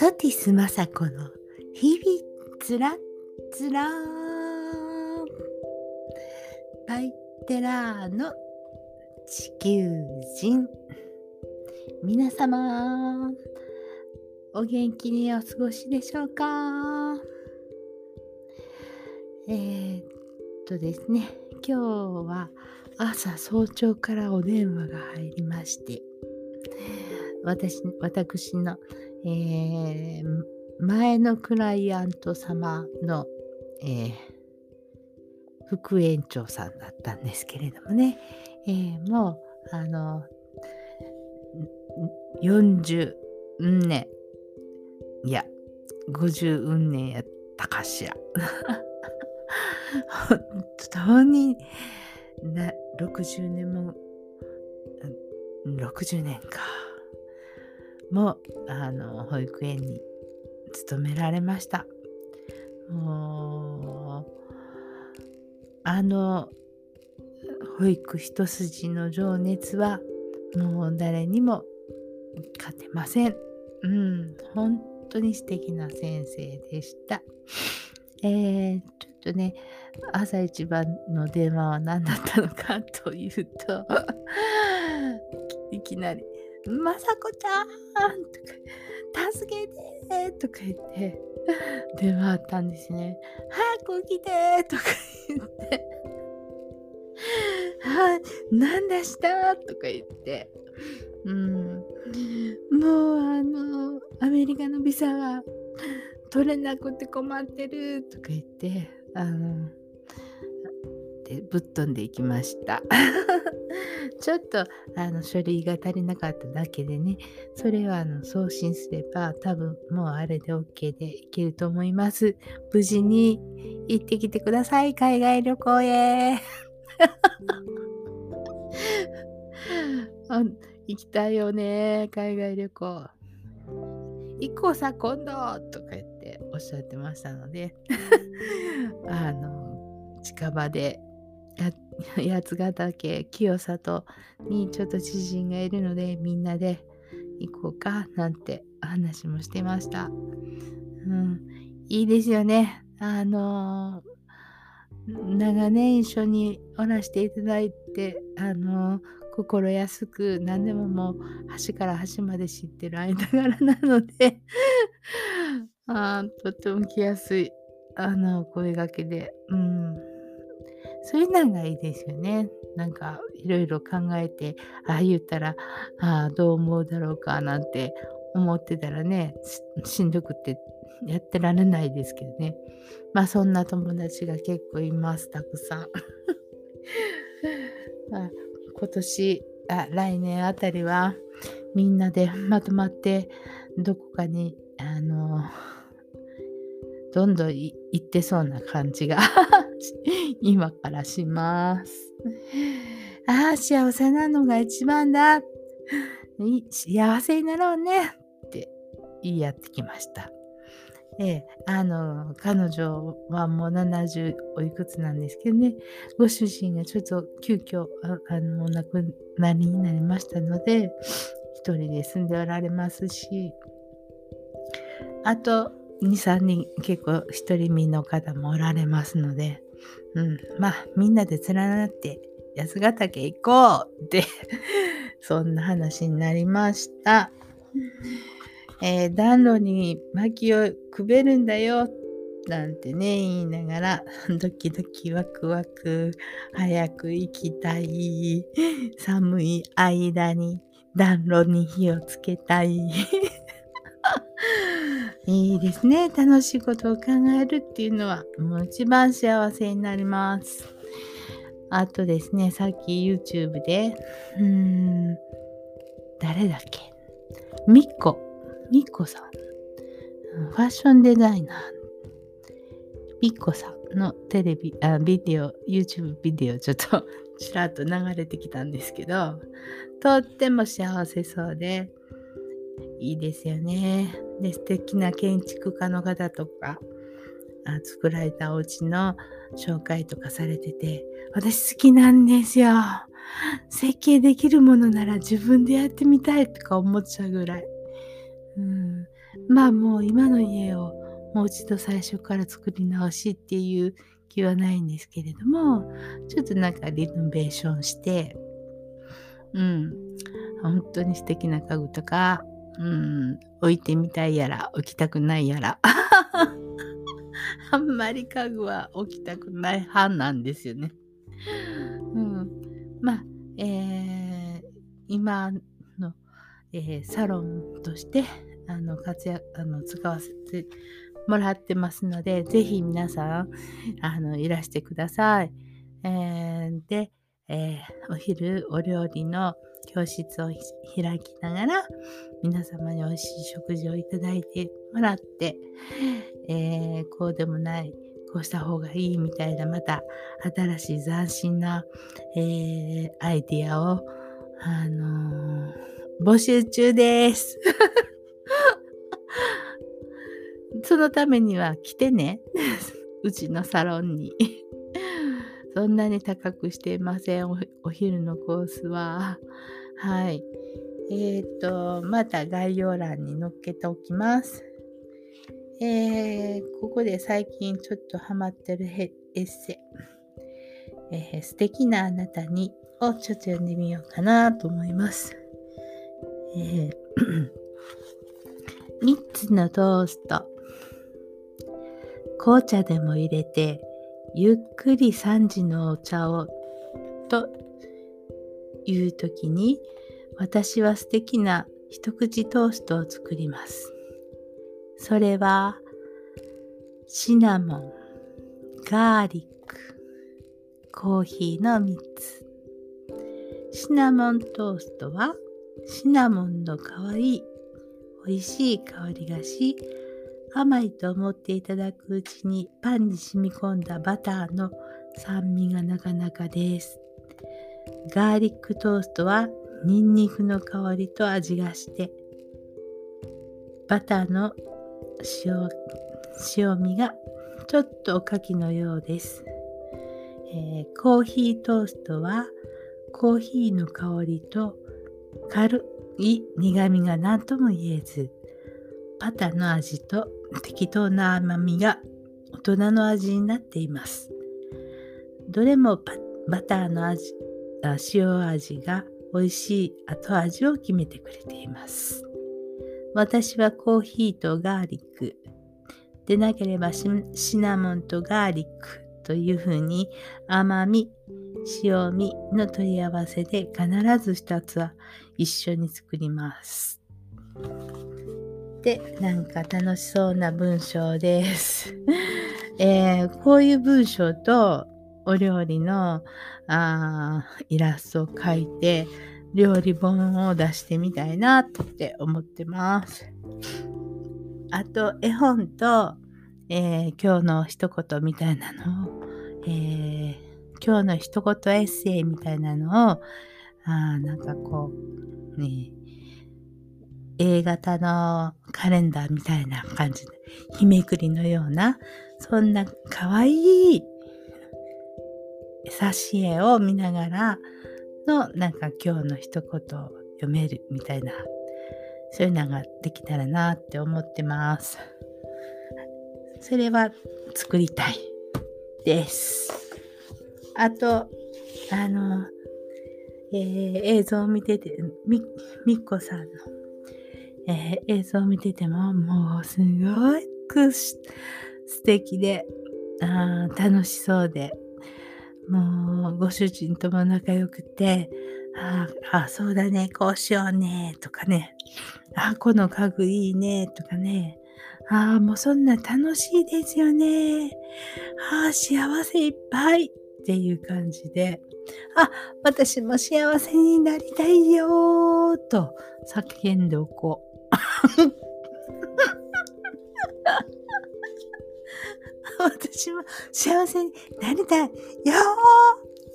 ソティス雅子の日々つらつらパイテラーの地球人。皆様お元気にお過ごしでしょうか？えー、っとですね今日は朝早朝からお電話が入りまして私私の、えー、前のクライアント様の、えー、副園長さんだったんですけれどもね、えー、もうあの40年いや50年やったかしら。本当にな60年も60年か。もあの保育園に勤められました。もうあの保育一筋の情熱はもう誰にも勝てません。うん本当に素敵な先生でした。えー、ちょっとね朝一番の電話は何だったのかというと いきなり「まさこちゃん!」とか「助けて!」とか言って 電話あったんですね「早く来て!」とか言って「はい何でした?」とか言ってうんもうあのアメリカのビザが取れなくて困ってるとか言ってあのでぶっ飛んでいきました。ちょっとあの書類が足りなかっただけでね。それはあの送信すれば多分もうあれで OK でいけると思います。無事に行ってきてください海外旅行へ。行きたいよね海外旅行。行こうさ今度とか言っておっしゃってましたので。あの近場で 八ヶ岳清里にちょっと知人がいるのでみんなで行こうかなんて話もしてました。うん、いいですよね。あの長年一緒におらしていただいてあの心安く何でももう端から端まで知ってる間柄なので あとっても来やすいあの声がけで、うん、そういうのがいいですよね。なんかいろいろ考えてああ言ったらああどう思うだろうかなんて思ってたらねしんどくてやってられないですけどね。まあそんな友達が結構いますたくさん。あ今年あ来年あたりはみんなでまとまってどこかにあのどんどん行ってそうな感じが 今からします。ああ幸せなのが一番だ幸せになろうねって言い合ってきました。えあの彼女はもう70おいくつなんですけどねご主人がちょっと急遽あのお亡くなりになりましたので一人で住んでおられますしあと23人結構独り身の方もおられますので、うん、まあみんなで連なって八ヶ岳行こうって そんな話になりました。えー、暖炉に薪をくべるんだよなんてね言いながら ドキドキワクワク早く行きたい寒い間に暖炉に火をつけたい いいですね。楽しいことを考えるっていうのはもう一番幸せになります。あとですねさっき YouTube でうーん誰だっけ？みっこみっこさん。ファッションデザイナー、みっこさんのテレビ、あ、ビデオ、YouTube ビデオちょっと ちらっと流れてきたんですけど、とっても幸せそうで、いいですよね。で、素敵な建築家の方とか、あ作られたお家の紹介とかされてて、私好きなんですよ。設計できるものなら自分でやってみたいとか思っちゃうぐらい。うん、まあもう今の家をもう一度最初から作り直しっていう気はないんですけれどもちょっとなんかリノベーションしてうん本当に素敵な家具とかうん置いてみたいやら置きたくないやらあんまり家具は置きたくない派なんですよね。うん、まあ、えー、今の、えー、サロンとしてあの活躍あの使わせてもらってますので、ぜひ皆さんあのいらしてください。えー、で、えー、お昼お料理の教室を開きながら皆様に美味しい食事をいただいてもらって、えー、こうでもないこうした方がいいみたいなまた新しい斬新な、えー、アイディアを、あのー、募集中です。そのためには来てね。うちのサロンに。そんなに高くしていません。お昼のコースは。はい。えっ、ー、と、また概要欄に載っけておきます。えー、ここで最近ちょっとハマってるエッセイ、えー、素敵なあなたにをちょっと読んでみようかなと思います。えー、3つのトースト。紅茶でも入れて、ゆっくり3時のお茶を、という時に、私は素敵な一口トーストを作ります。それはシナモン、ガーリック、コーヒーの3つ。シナモントーストはシナモンの香り、美味しい香りがし、甘いと思っていただくうちにパンに染み込んだバターの酸味がなかなかです。ガーリックトーストはニンニクの香りと味がしてバターの塩塩味がちょっとおかきのようです、えー、コーヒートーストはコーヒーの香りと軽い苦味が何とも言えずバターの味と適当な甘みが大人の味になっています。どれもバターの味塩味が美味しい後味を決めてくれています。私はコーヒーとガーリック。でなければシナモンとガーリックというふうに甘み、塩味の取り合わせで必ず2つは一緒に作ります。で、なんか楽しそうな文章です。えー、こういう文章とお料理のあイラストを描いて料理本を出してみたいなって思ってます。あと、絵本と、えー、今日の一言みたいなのを、えー、今日の一言エッセイみたいなのを、あなんかこう、ね、A 型のカレンダーみたいな感じで、日めくりのような、そんな可愛い挿絵を見ながらの、なんか今日の一言を読めるみたいなそういうのができたらなって思ってます。それは作りたいです。あと、あの、えー、映像を見てて、み、みっこさんの、えー、映像を見てても、もうすごく素敵で、あ楽しそうで、もうご主人とも仲良くて、ああ、そうだね、こうしようね、とかね。あ、この家具いいね、とかね。ああ、もうそんな楽しいですよね。ああ、幸せいっぱいっていう感じで、あ、私も幸せになりたいよと叫んでおこう。私も幸せになりたいよー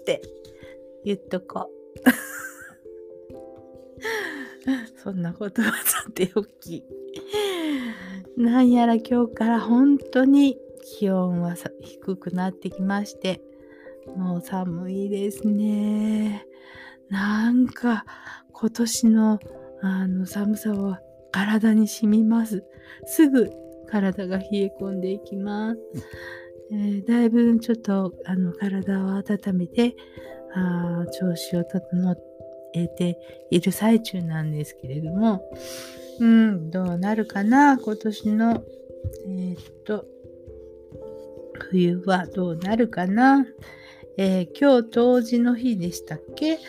って言っとこう。そんなことはさておき。なんやら今日から本当に気温は低くなってきまして、もう寒いですね。なんか今年のあの寒さは体に染みます。すぐ体が冷え込んでいきます。えー、だいぶちょっとあの体を温めてあ調子を整えている最中なんですけれども、うん、どうなるかな？今年の、えー、っと、冬はどうなるかな、えー、今日冬至の日でしたっけ、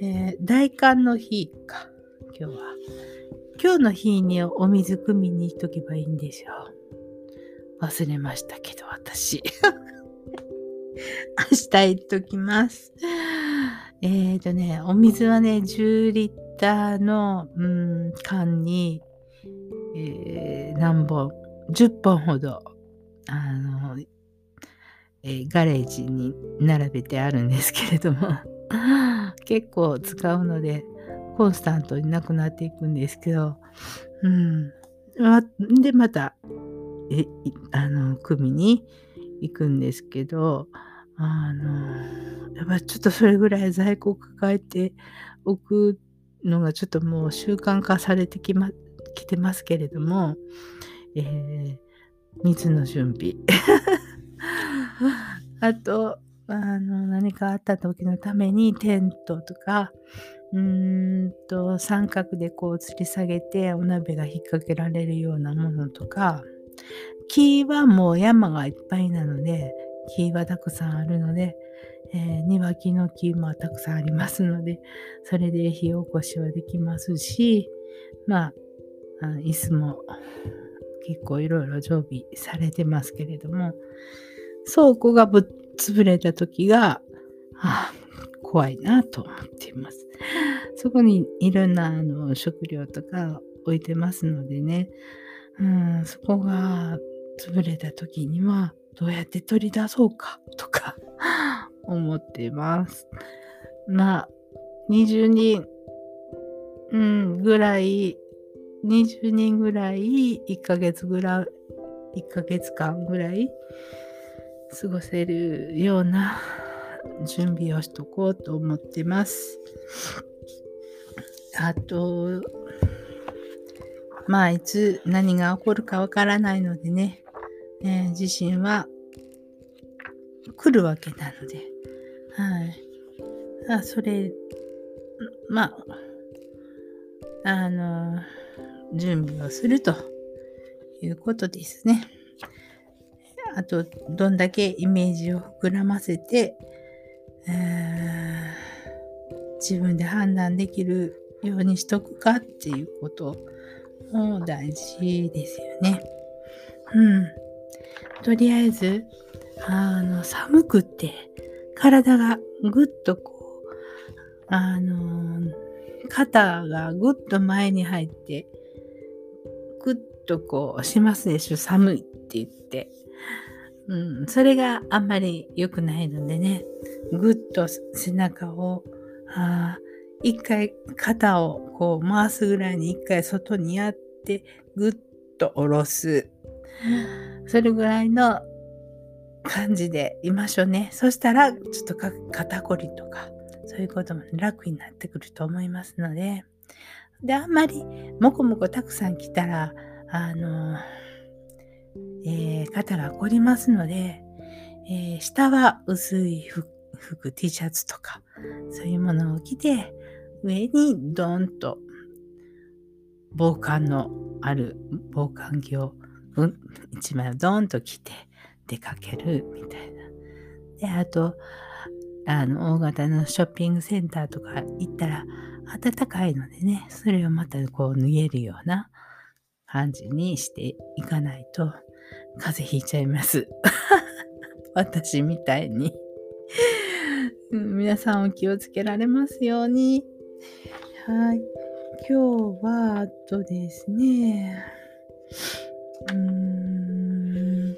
えー、大寒の日か、今日は。今日の日にお水汲みに行っとけばいいんでしょう。忘れましたけど、私。明日行っときます。えっ、ー、とね、お水はね、10リッターの、うん、缶に、えー、何本、10本ほど、あの、えー、ガレージに並べてあるんですけれども、結構使うので、コンスタントになくなっていくんですけど、うん。で、また、え、あの、組に行くんですけど、あの、やっぱちょっとそれぐらい在庫を抱えておくのがちょっともう習慣化されてきま、きてますけれども、えー、水の準備。あと、あの、何かあった時のためにテントとか、うーんと、三角でこう吊り下げてお鍋が引っ掛けられるようなものとか、木はもう山がいっぱいなので、木はたくさんあるので、えー、庭木の木もたくさんありますので、それで火起こしはできますし、まあ、あ椅子も結構いろいろ常備されてますけれども、倉庫がぶっ潰れた時が、はあ、怖いなと思っています。そこにいろんなあの食料とか置いてますのでね、うん、そこが潰れた時にはどうやって取り出そうかとか思っています。まあ、20人、うん、ぐらい、20人ぐらい、1ヶ月ぐらい、1ヶ月間ぐらい過ごせるような準備をしとこうと思ってます。あと、まあ、いつ何が起こるかわからないのでね、えー、地震は来るわけなので、はい。あそれ、まあ、あの、準備をするということですね。あと、どんだけイメージを膨らませて、自分で判断できるようにしとくかっていうことも大事ですよね。うん。とりあえず、あの、寒くって体がぐっとこう、あの、肩がぐっと前に入って、ぐっとこうしますでしょ。寒いって言って。うん、それがあんまり良くないのでね、ぐっと背中を、あ一回肩をこう回すぐらいに一回外にやって、ぐっと下ろす。それぐらいの感じでいましょうね。そしたら、ちょっと肩こりとか、そういうことも楽になってくると思いますので、で、あんまりもこもこたくさん来たら、あのえー、肩が凝りますので、えー、下は薄い服、T シャツとか、そういうものを着て、上にドーンと防寒のある防寒着を、うん、一枚をドーンと着て出かけるみたいな。で、あと、あの、大型のショッピングセンターとか行ったら暖かいのでね、それをまたこう脱げるような感じにしていかないと風邪ひいちゃいます。私みたいに皆さんお気をつけられますように。はい。今日は、あとですね、うーん、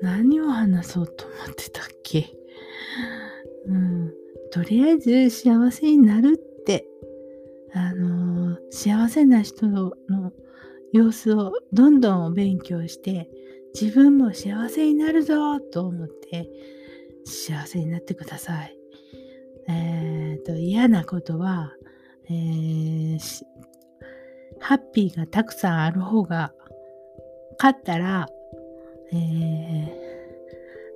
何を話そうと思ってたっけ？うん、とりあえず幸せになるって、あのー、幸せな人の様子をどんどん勉強して、自分も幸せになるぞと思って幸せになってください。えっ、ー、と嫌なことは、えー、ハッピーがたくさんある方がかったら、えー、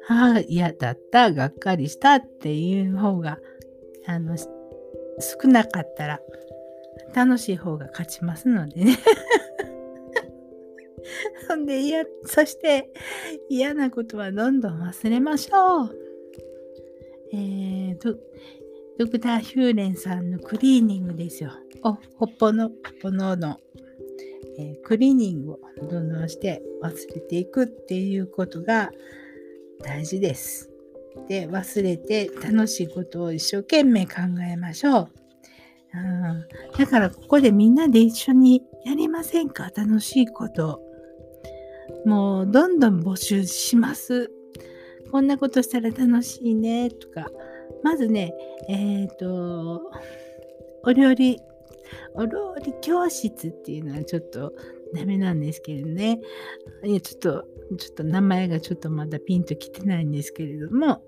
ああ、嫌だった、がっかりしたっていう方が、あの、少なかったら、楽しい方が勝ちますのでね。そんで嫌、そして嫌なことはどんどん忘れましょう。えー、ドドクター・ヒューレンさんのクリーニングですよ。お、ほっぽの、ほっぽのの、えー、クリーニングをどんどんして忘れていくっていうことが大事です。で、忘れて楽しいことを一生懸命考えましょう。うん、だからここでみんなで一緒にやりませんか？楽しいこと。もうどんどん募集します。こんなことしたら楽しいねとか。まずね、えっ、ー、と、お料理、お料理教室っていうのはちょっとダメなんですけどね。いや、ちょっと、ちょっと名前がちょっとまだピンときてないんですけれども、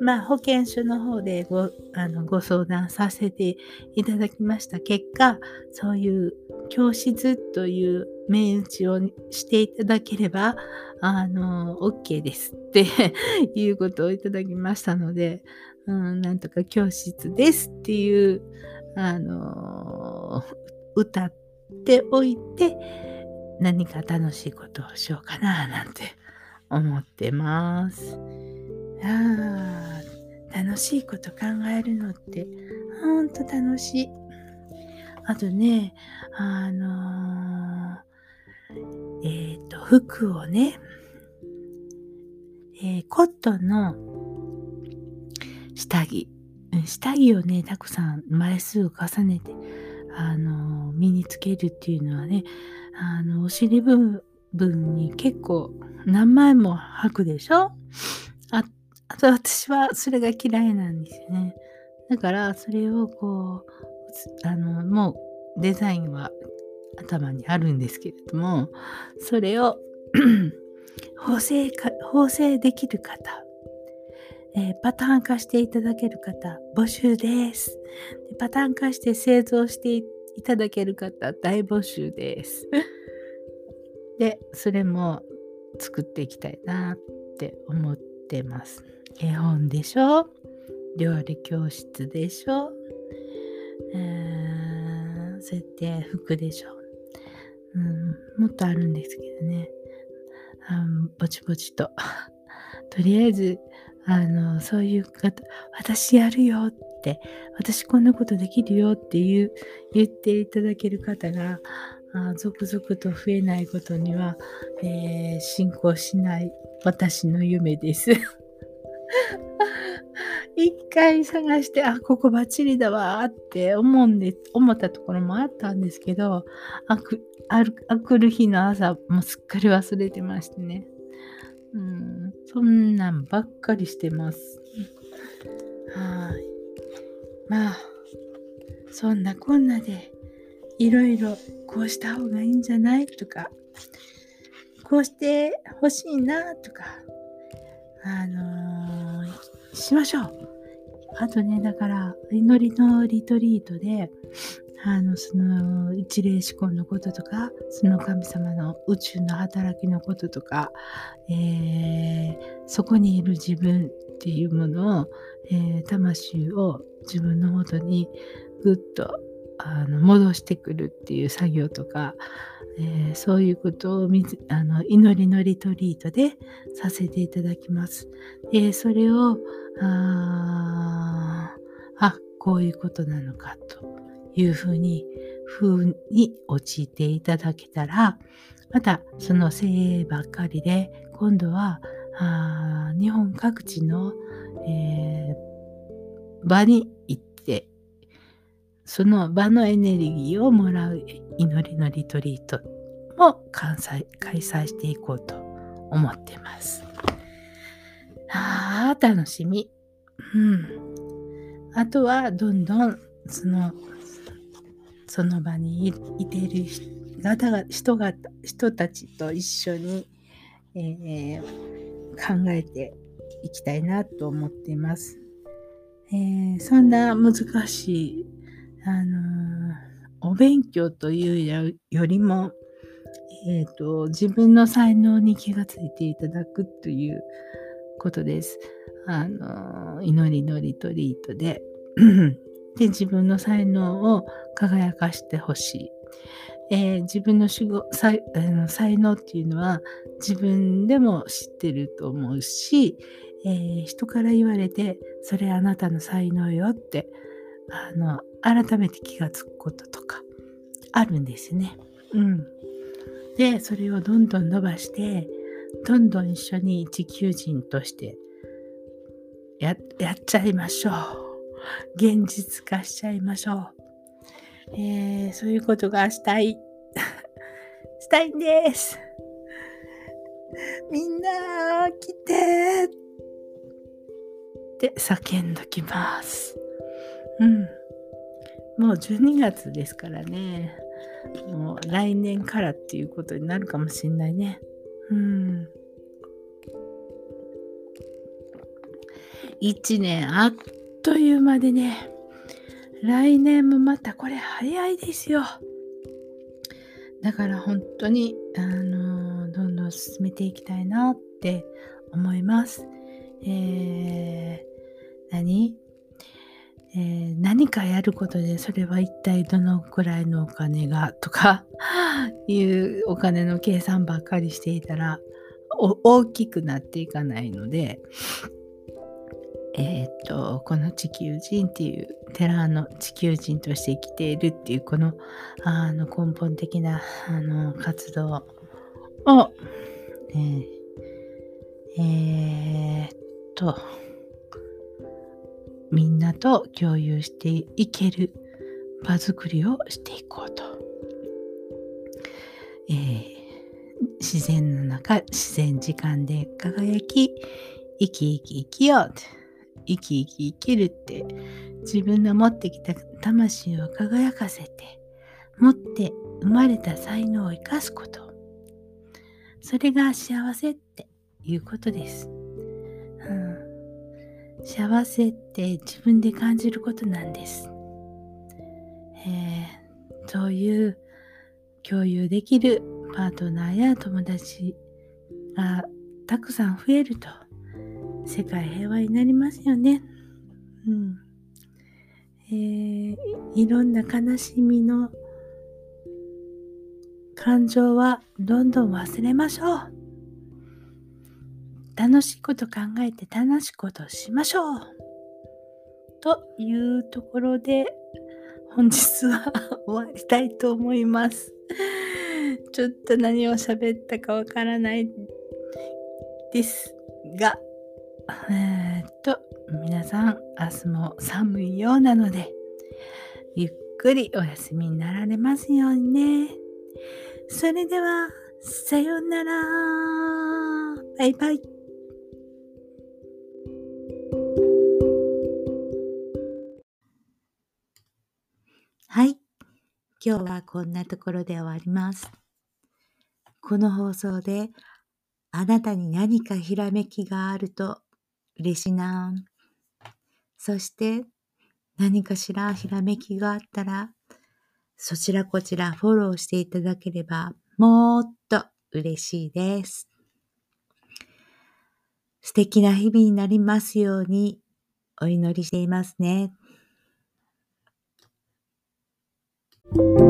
まあ、保健所の方でごあのご相談させていただきました結果、そういう教室という銘打ちをしていただければ、あの、OK ですって いうことをいただきましたので、うん、なんとか教室ですっていう、あの、歌っておいて、何か楽しいことをしようかな、なんて思ってます。あ楽しいこと考えるのってほんと楽しい。あとね、あのー、えっ、ー、と、服をね、えー、コットンの下着、下着をね、たくさん枚数を重ねて、あの身につけるっていうのはね、あの、お尻部分に結構何枚も履くでしょ？ああと私はそれが嫌いなんですよね。だからそれをこう、あの、もうデザインは頭にあるんですけれども、それを 縫製か、縫製できる方、えー、パターン化していただける方、募集です。パターン化して製造していただける方、大募集です。で、それも作っていきたいなって思ってます。絵本でしょ？料理教室でしょ？えー、そうやって服でしょ、うん、もっとあるんですけどね。あぼちぼちと。とりあえずあのそういう方私やるよって私こんなことできるよっていう言っていただける方があ続々と増えないことには、えー、進行しない私の夢です。一回探して、あ、ここバッチリだわって思うんで、思ったところもあったんですけど、あく、ある、あくる日の朝、もうすっかり忘れてましてね。うん、そんなんばっかりしてます。はい。まあ、そんなこんなで、いろいろこうした方がいいんじゃないとか、こうしてほしいなとか、あのー、しましょう。あとね、だから、祈りのリトリートで、あの、その一霊思考のこととか、その神様の宇宙の働きのこととか、えー、そこにいる自分っていうものを、えー、魂を自分のもとにぐっとあの戻してくるっていう作業とか、えー、そういうことをあの祈りのリトリートでさせていただきます。でそれをああこういうことなのかというふうに風に陥っていただけたらまたその精鋭ばっかりで今度はあ日本各地の、えー、場に行ってその場のエネルギーをもらう祈りのリトリートも開催開催していこうと思ってます。ああ、楽しみ。うん。あとは、どんどん、その、その場にいている方が人が人たちと一緒に、えー、考えていきたいなと思っています。えー、そんな難しいあのー、お勉強というよりも、えーと、自分の才能に気がついていただくということです。あの祈りのリトリートで で自分の才能を輝かしてほしい。えー、自分の主語才才能っていうのは自分でも知ってると思うし、えー、人から言われてそれあなたの才能よってあの改めて気がつくこととかあるんですね。うん。でそれをどんどん伸ばしてどんどん一緒に地球人としてややっちゃいましょう。現実化しちゃいましょう。えー、そういうことがしたい。したいんです。みんな来てって叫んどきます。うん。もう12月ですからね。もう来年からっていうことになるかもしんないね。うん。1年あっという間でね、来年もまたこれ早いですよ。だから本当に、あの、どんどん進めていきたいなって思います。えー、何？えー、何かやることでそれは一体どのくらいのお金がとか いうお金の計算ばっかりしていたら大きくなっていかないので、えっ、とこの地球人っていう寺の地球人として生きているっていうこのあの根本的なあの活動を、えーえー、っとみんなと共有していける場作りをしていこうと。えー、自然の中、自然時間で輝き、生き生き生きよう。生き生き生きるって自分の持ってきた魂を輝かせて、持って生まれた才能を生かすこと。それが幸せっていうことです。幸せって自分で感じることなんです。えー、そういう共有できるパートナーや友達がたくさん増えると世界平和になりますよね。うんえー、いろんな悲しみの感情はどんどん忘れましょう。楽しいこと考えて楽しいことをしましょうというところで本日は終わりたいと思います。ちょっと何を喋ったかわからないですが、えー、っと、皆さん明日も寒いようなので、ゆっくりお休みになられますようにね。それでは、さようなら。バイバイ。今日はこんなところで終わります。この放送であなたに何かひらめきがあると嬉しいな。そして何かしらひらめきがあったらそちらこちらフォローしていただければもっと嬉しいです。素敵な日々になりますようにお祈りしていますね。Thank you